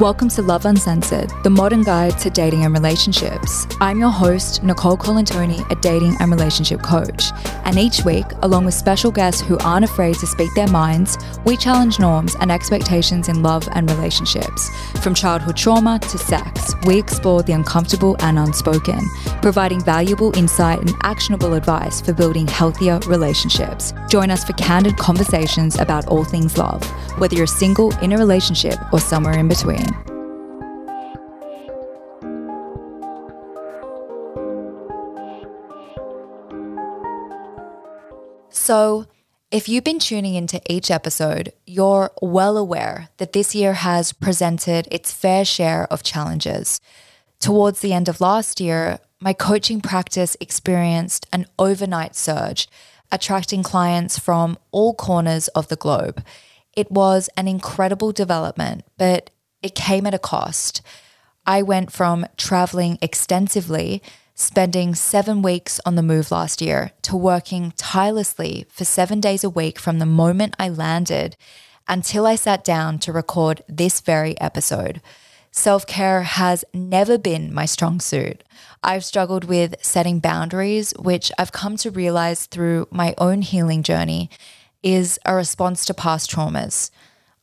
Welcome to Love Uncensored, the modern guide to dating and relationships. I'm your host, Nicole Colantoni, a dating and relationship coach. And each week, along with special guests who aren't afraid to speak their minds, we challenge norms and expectations in love and relationships. From childhood trauma to sex, we explore the uncomfortable and unspoken, providing valuable insight and actionable advice for building healthier relationships. Join us for candid conversations about all things love, whether you're single, in a relationship, or somewhere in between. So, if you've been tuning into each episode, you're well aware that this year has presented its fair share of challenges. Towards the end of last year, my coaching practice experienced an overnight surge, attracting clients from all corners of the globe. It was an incredible development, but it came at a cost. I went from traveling extensively spending seven weeks on the move last year to working tirelessly for seven days a week from the moment I landed until I sat down to record this very episode. Self care has never been my strong suit. I've struggled with setting boundaries, which I've come to realize through my own healing journey is a response to past traumas.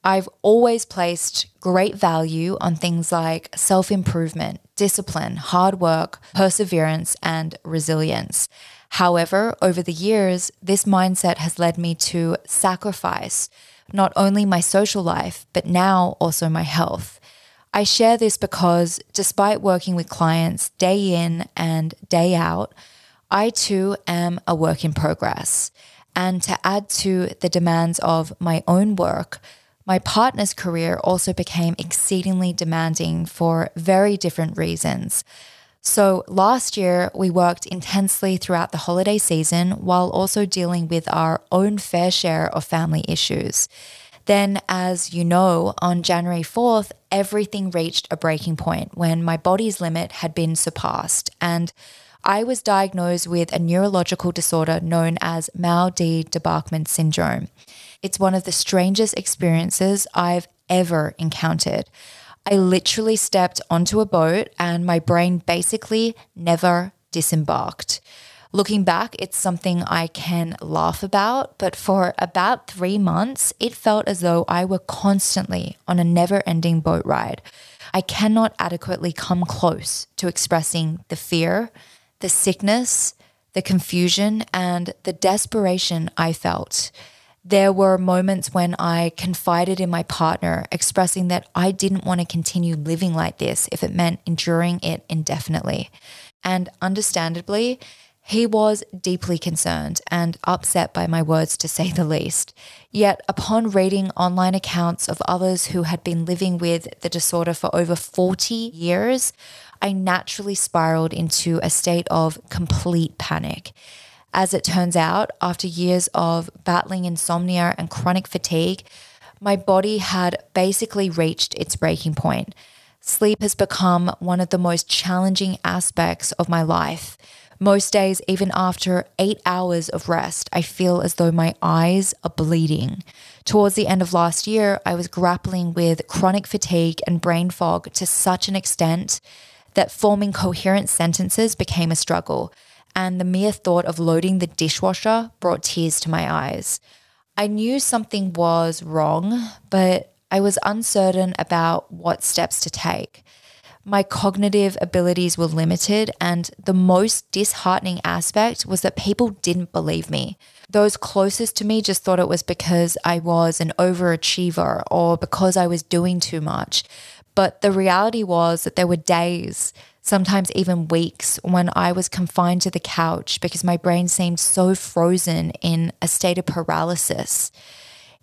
I've always placed great value on things like self improvement, discipline, hard work, perseverance, and resilience. However, over the years, this mindset has led me to sacrifice not only my social life, but now also my health. I share this because despite working with clients day in and day out, I too am a work in progress. And to add to the demands of my own work, my partner's career also became exceedingly demanding for very different reasons. So, last year, we worked intensely throughout the holiday season while also dealing with our own fair share of family issues. Then, as you know, on January 4th, everything reached a breaking point when my body's limit had been surpassed. And I was diagnosed with a neurological disorder known as Mal de Débarquement syndrome. It's one of the strangest experiences I've ever encountered. I literally stepped onto a boat and my brain basically never disembarked. Looking back, it's something I can laugh about, but for about three months, it felt as though I were constantly on a never ending boat ride. I cannot adequately come close to expressing the fear, the sickness, the confusion, and the desperation I felt. There were moments when I confided in my partner, expressing that I didn't want to continue living like this if it meant enduring it indefinitely. And understandably, he was deeply concerned and upset by my words, to say the least. Yet, upon reading online accounts of others who had been living with the disorder for over 40 years, I naturally spiraled into a state of complete panic. As it turns out, after years of battling insomnia and chronic fatigue, my body had basically reached its breaking point. Sleep has become one of the most challenging aspects of my life. Most days, even after eight hours of rest, I feel as though my eyes are bleeding. Towards the end of last year, I was grappling with chronic fatigue and brain fog to such an extent that forming coherent sentences became a struggle and the mere thought of loading the dishwasher brought tears to my eyes. I knew something was wrong, but I was uncertain about what steps to take. My cognitive abilities were limited, and the most disheartening aspect was that people didn't believe me. Those closest to me just thought it was because I was an overachiever or because I was doing too much. But the reality was that there were days sometimes even weeks when I was confined to the couch because my brain seemed so frozen in a state of paralysis.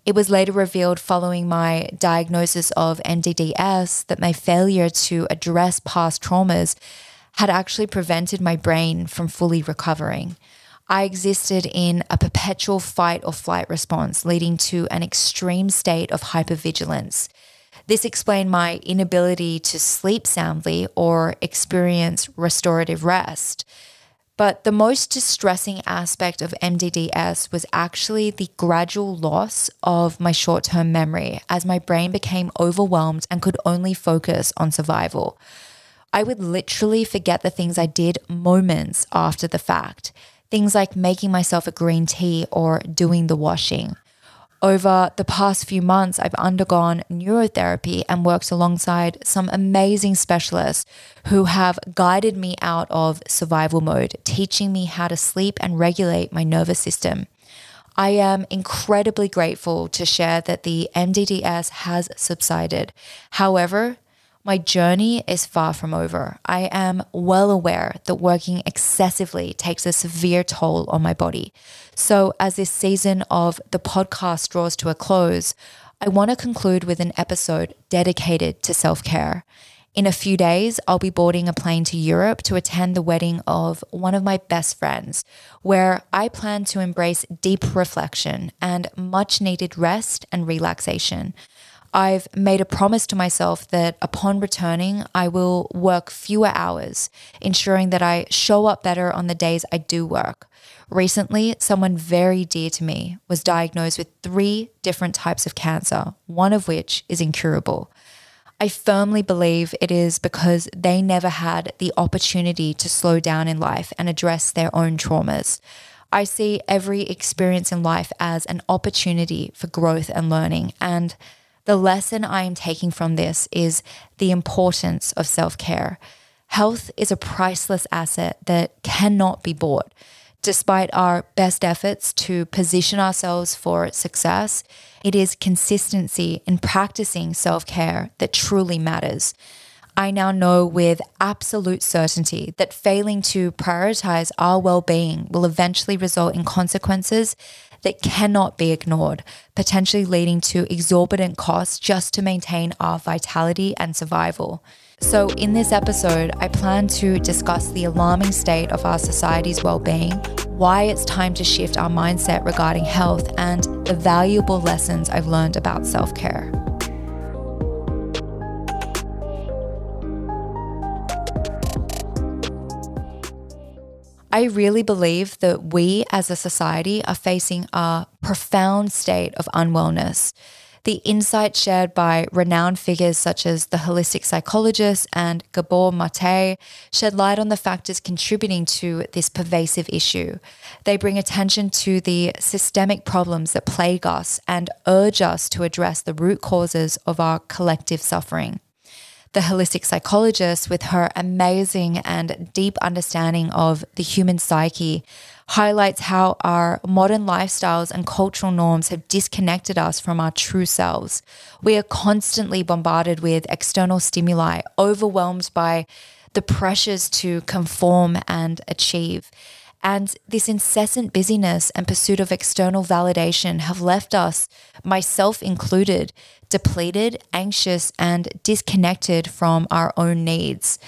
It was later revealed following my diagnosis of MDDS that my failure to address past traumas had actually prevented my brain from fully recovering. I existed in a perpetual fight or flight response, leading to an extreme state of hypervigilance. This explained my inability to sleep soundly or experience restorative rest. But the most distressing aspect of MDDS was actually the gradual loss of my short term memory as my brain became overwhelmed and could only focus on survival. I would literally forget the things I did moments after the fact. Things like making myself a green tea or doing the washing. Over the past few months, I've undergone neurotherapy and worked alongside some amazing specialists who have guided me out of survival mode, teaching me how to sleep and regulate my nervous system. I am incredibly grateful to share that the MDDS has subsided. However, my journey is far from over. I am well aware that working excessively takes a severe toll on my body. So, as this season of the podcast draws to a close, I want to conclude with an episode dedicated to self care. In a few days, I'll be boarding a plane to Europe to attend the wedding of one of my best friends, where I plan to embrace deep reflection and much needed rest and relaxation. I've made a promise to myself that upon returning, I will work fewer hours, ensuring that I show up better on the days I do work. Recently, someone very dear to me was diagnosed with three different types of cancer, one of which is incurable. I firmly believe it is because they never had the opportunity to slow down in life and address their own traumas. I see every experience in life as an opportunity for growth and learning. And the lesson I am taking from this is the importance of self care. Health is a priceless asset that cannot be bought. Despite our best efforts to position ourselves for success, it is consistency in practicing self care that truly matters. I now know with absolute certainty that failing to prioritize our well being will eventually result in consequences that cannot be ignored, potentially leading to exorbitant costs just to maintain our vitality and survival. So, in this episode, I plan to discuss the alarming state of our society's well being, why it's time to shift our mindset regarding health, and the valuable lessons I've learned about self care. I really believe that we as a society are facing a profound state of unwellness. The insight shared by renowned figures such as the holistic psychologist and Gabor Maté shed light on the factors contributing to this pervasive issue. They bring attention to the systemic problems that plague us and urge us to address the root causes of our collective suffering the holistic psychologist, with her amazing and deep understanding of the human psyche, highlights how our modern lifestyles and cultural norms have disconnected us from our true selves. We are constantly bombarded with external stimuli, overwhelmed by the pressures to conform and achieve. And this incessant busyness and pursuit of external validation have left us, myself included, depleted, anxious, and disconnected from our own needs.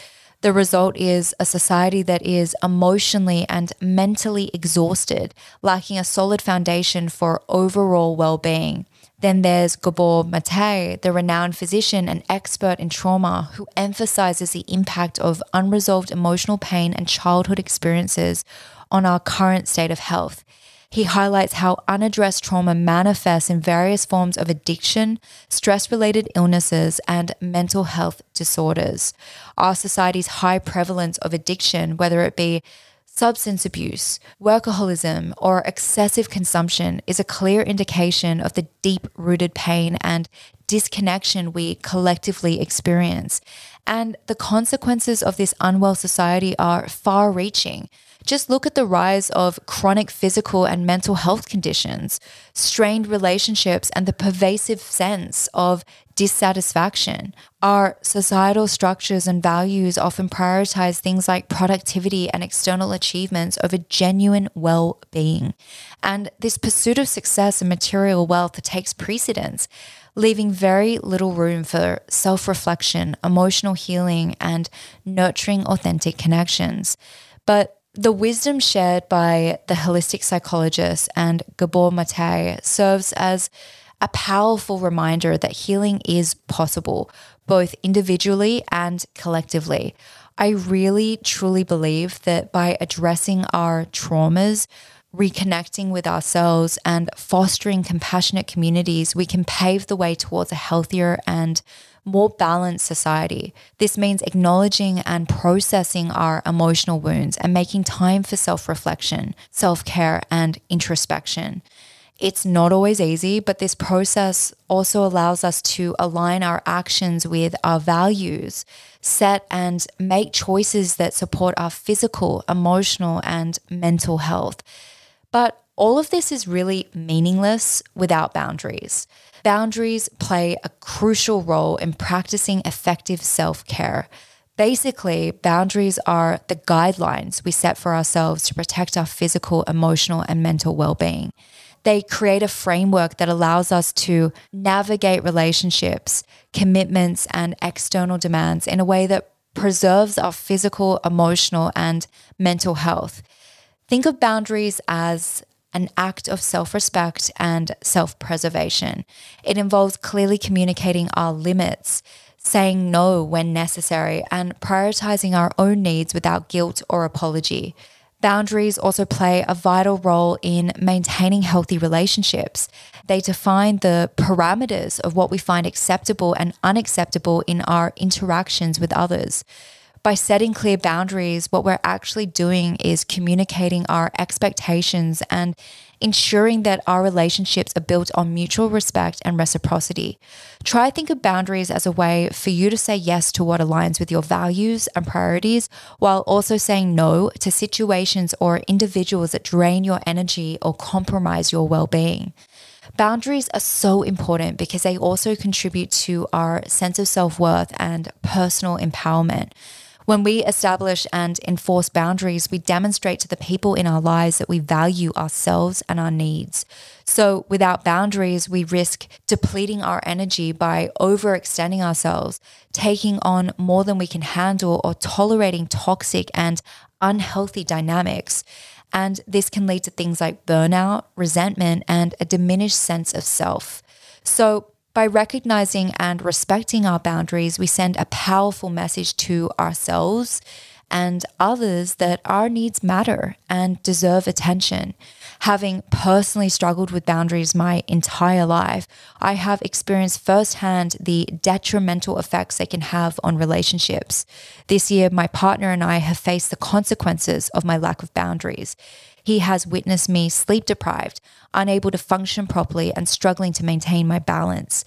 The result is a society that is emotionally and mentally exhausted, lacking a solid foundation for overall well being. Then there's Gabor Maté, the renowned physician and expert in trauma, who emphasizes the impact of unresolved emotional pain and childhood experiences on our current state of health. He highlights how unaddressed trauma manifests in various forms of addiction, stress related illnesses, and mental health disorders. Our society's high prevalence of addiction, whether it be substance abuse, workaholism, or excessive consumption, is a clear indication of the deep rooted pain and disconnection we collectively experience. And the consequences of this unwell society are far reaching. Just look at the rise of chronic physical and mental health conditions, strained relationships, and the pervasive sense of dissatisfaction. Our societal structures and values often prioritize things like productivity and external achievements over genuine well being. And this pursuit of success and material wealth takes precedence leaving very little room for self reflection, emotional healing, and nurturing authentic connections. But the wisdom shared by the holistic psychologist and Gabor Maté serves as a powerful reminder that healing is possible, both individually and collectively. I really truly believe that by addressing our traumas, reconnecting with ourselves, and fostering compassionate communities, we can pave the way towards a healthier and more balanced society. This means acknowledging and processing our emotional wounds and making time for self reflection, self care, and introspection. It's not always easy, but this process also allows us to align our actions with our values, set and make choices that support our physical, emotional, and mental health. But all of this is really meaningless without boundaries. Boundaries play a crucial role in practicing effective self care. Basically, boundaries are the guidelines we set for ourselves to protect our physical, emotional, and mental well being. They create a framework that allows us to navigate relationships, commitments, and external demands in a way that preserves our physical, emotional, and mental health. Think of boundaries as an act of self respect and self preservation. It involves clearly communicating our limits, saying no when necessary, and prioritizing our own needs without guilt or apology. Boundaries also play a vital role in maintaining healthy relationships. They define the parameters of what we find acceptable and unacceptable in our interactions with others by setting clear boundaries, what we're actually doing is communicating our expectations and ensuring that our relationships are built on mutual respect and reciprocity. Try think of boundaries as a way for you to say yes to what aligns with your values and priorities while also saying no to situations or individuals that drain your energy or compromise your well-being. Boundaries are so important because they also contribute to our sense of self worth and personal empowerment. When we establish and enforce boundaries, we demonstrate to the people in our lives that we value ourselves and our needs. So, without boundaries, we risk depleting our energy by overextending ourselves, taking on more than we can handle, or tolerating toxic and unhealthy dynamics. And this can lead to things like burnout, resentment, and a diminished sense of self. So, by recognizing and respecting our boundaries, we send a powerful message to ourselves and others that our needs matter and deserve attention. Having personally struggled with boundaries my entire life, I have experienced firsthand the detrimental effects they can have on relationships. This year, my partner and I have faced the consequences of my lack of boundaries. He has witnessed me sleep deprived, unable to function properly, and struggling to maintain my balance.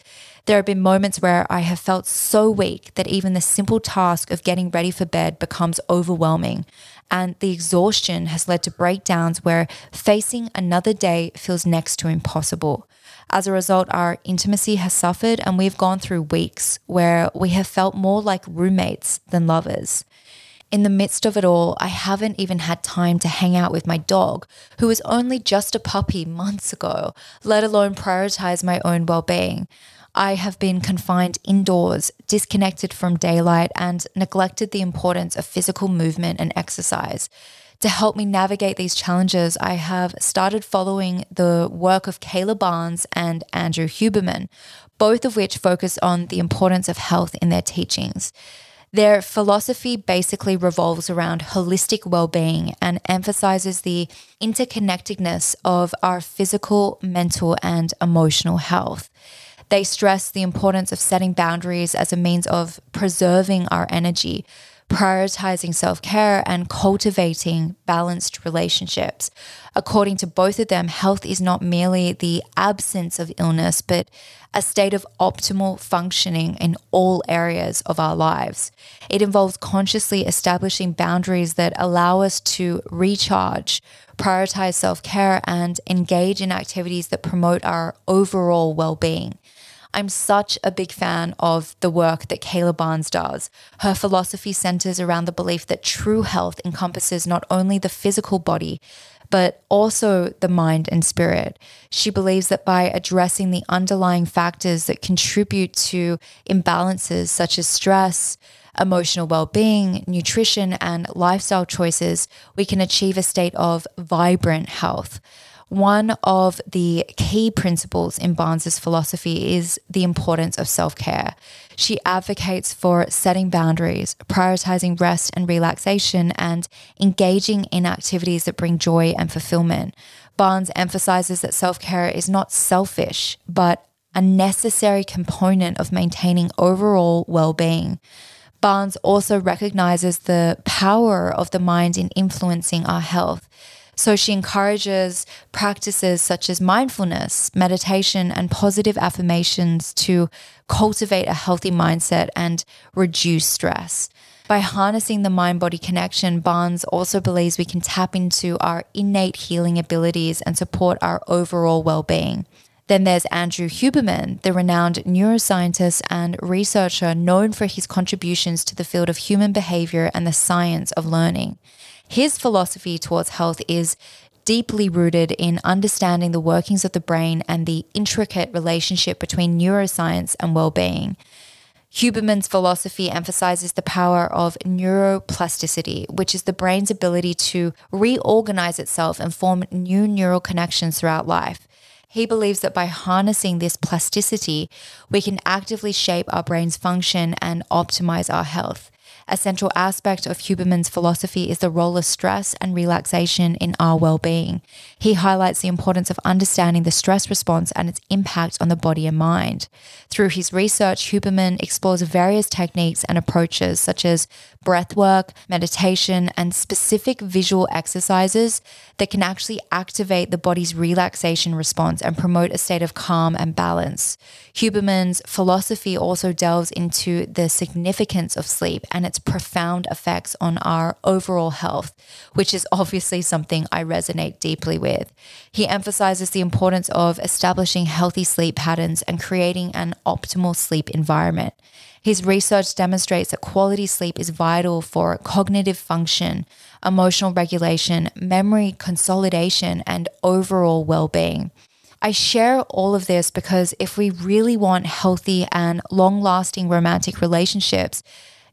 There have been moments where I have felt so weak that even the simple task of getting ready for bed becomes overwhelming. And the exhaustion has led to breakdowns where facing another day feels next to impossible. As a result, our intimacy has suffered, and we've gone through weeks where we have felt more like roommates than lovers in the midst of it all, I haven't even had time to hang out with my dog, who was only just a puppy months ago, let alone prioritize my own well being. I have been confined indoors, disconnected from daylight, and neglected the importance of physical movement and exercise. To help me navigate these challenges, I have started following the work of Kayla Barnes and Andrew Huberman, both of which focus on the importance of health in their teachings. Their philosophy basically revolves around holistic well being and emphasizes the interconnectedness of our physical, mental, and emotional health. They stress the importance of setting boundaries as a means of preserving our energy, prioritizing self care, and cultivating balanced relationships. According to both of them, health is not merely the absence of illness, but a state of optimal functioning in all areas of our lives. It involves consciously establishing boundaries that allow us to recharge, prioritize self care, and engage in activities that promote our overall well being. I'm such a big fan of the work that Kayla Barnes does. Her philosophy centers around the belief that true health encompasses not only the physical body, but also the mind and spirit. She believes that by addressing the underlying factors that contribute to imbalances such as stress, emotional well being, nutrition, and lifestyle choices, we can achieve a state of vibrant health. One of the key principles in Barnes's philosophy is the importance of self care. She advocates for setting boundaries, prioritizing rest and relaxation, and engaging in activities that bring joy and fulfillment. Barnes emphasizes that self care is not selfish, but a necessary component of maintaining overall well being. Barnes also recognizes the power of the mind in influencing our health. So she encourages practices such as mindfulness, meditation, and positive affirmations to cultivate a healthy mindset and reduce stress. By harnessing the mind body connection, Barnes also believes we can tap into our innate healing abilities and support our overall well being. Then there's Andrew Huberman, the renowned neuroscientist and researcher known for his contributions to the field of human behavior and the science of learning. His philosophy towards health is deeply rooted in understanding the workings of the brain and the intricate relationship between neuroscience and well being. Huberman's philosophy emphasizes the power of neuroplasticity, which is the brain's ability to reorganize itself and form new neural connections throughout life. He believes that by harnessing this plasticity, we can actively shape our brain's function and optimize our health. A central aspect of Huberman's philosophy is the role of stress and relaxation in our well being. He highlights the importance of understanding the stress response and its impact on the body and mind. Through his research, Huberman explores various techniques and approaches such as breath work, meditation, and specific visual exercises that can actually activate the body's relaxation response and promote a state of calm and balance. Huberman's philosophy also delves into the significance of sleep and its profound effects on our overall health, which is obviously something I resonate deeply with. He emphasizes the importance of establishing healthy sleep patterns and creating an optimal sleep environment. His research demonstrates that quality sleep is vital for cognitive function, emotional regulation, memory consolidation, and overall well being. I share all of this because if we really want healthy and long lasting romantic relationships,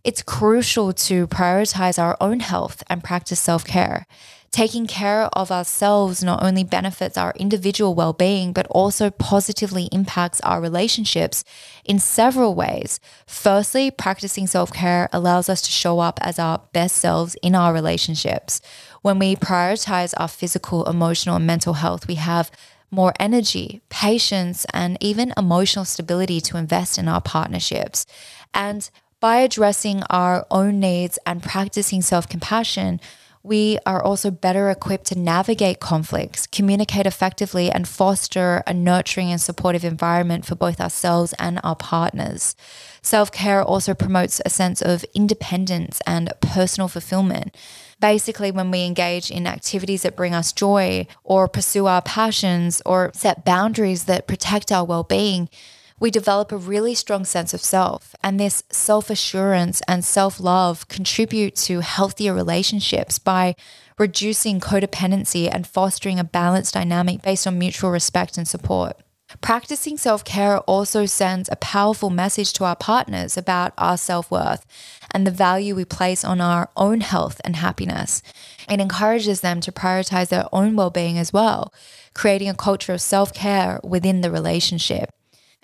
it's crucial to prioritize our own health and practice self care. Taking care of ourselves not only benefits our individual well being, but also positively impacts our relationships in several ways. Firstly, practicing self care allows us to show up as our best selves in our relationships. When we prioritize our physical, emotional, and mental health, we have more energy, patience, and even emotional stability to invest in our partnerships. And by addressing our own needs and practicing self compassion, we are also better equipped to navigate conflicts, communicate effectively, and foster a nurturing and supportive environment for both ourselves and our partners. Self care also promotes a sense of independence and personal fulfillment. Basically, when we engage in activities that bring us joy, or pursue our passions, or set boundaries that protect our well being, we develop a really strong sense of self. And this self assurance and self love contribute to healthier relationships by reducing codependency and fostering a balanced dynamic based on mutual respect and support. Practicing self care also sends a powerful message to our partners about our self worth and the value we place on our own health and happiness. It encourages them to prioritize their own well being as well, creating a culture of self care within the relationship.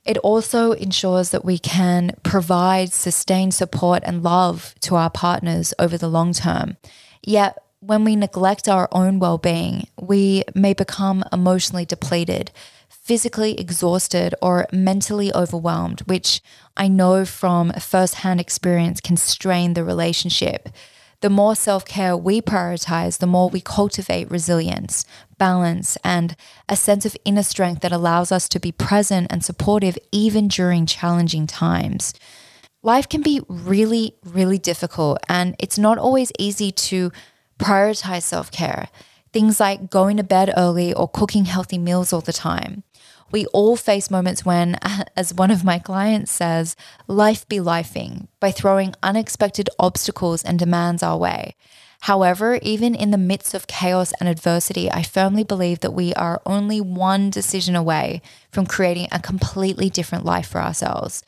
It also ensures that we can provide sustained support and love to our partners over the long term. Yet, when we neglect our own well being, we may become emotionally depleted, physically exhausted, or mentally overwhelmed, which I know from firsthand experience can strain the relationship. The more self care we prioritize, the more we cultivate resilience, balance, and a sense of inner strength that allows us to be present and supportive even during challenging times. Life can be really, really difficult, and it's not always easy to prioritize self care. Things like going to bed early or cooking healthy meals all the time. We all face moments when, as one of my clients says, life be lifing by throwing unexpected obstacles and demands our way. However, even in the midst of chaos and adversity, I firmly believe that we are only one decision away from creating a completely different life for ourselves.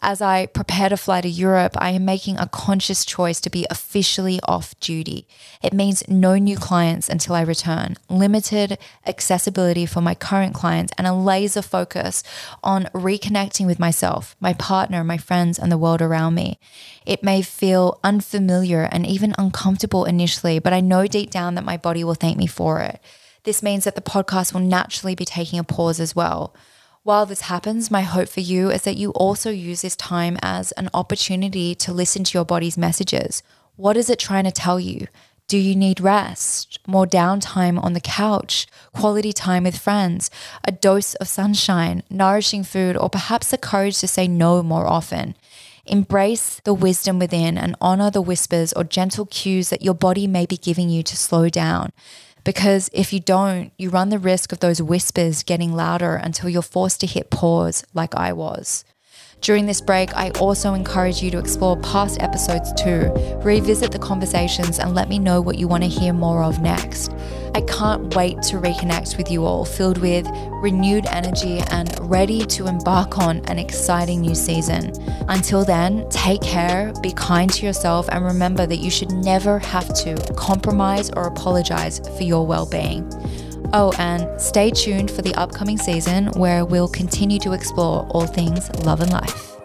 As I prepare to fly to Europe, I am making a conscious choice to be officially off duty. It means no new clients until I return, limited accessibility for my current clients, and a laser focus on reconnecting with myself, my partner, my friends, and the world around me. It may feel unfamiliar and even uncomfortable initially, but I know deep down that my body will thank me for it. This means that the podcast will naturally be taking a pause as well. While this happens, my hope for you is that you also use this time as an opportunity to listen to your body's messages. What is it trying to tell you? Do you need rest, more downtime on the couch, quality time with friends, a dose of sunshine, nourishing food, or perhaps the courage to say no more often? Embrace the wisdom within and honor the whispers or gentle cues that your body may be giving you to slow down. Because if you don't, you run the risk of those whispers getting louder until you're forced to hit pause, like I was. During this break, I also encourage you to explore past episodes too, revisit the conversations, and let me know what you want to hear more of next. I can't wait to reconnect with you all, filled with renewed energy and ready to embark on an exciting new season. Until then, take care, be kind to yourself, and remember that you should never have to compromise or apologize for your well being. Oh, and stay tuned for the upcoming season where we'll continue to explore all things love and life.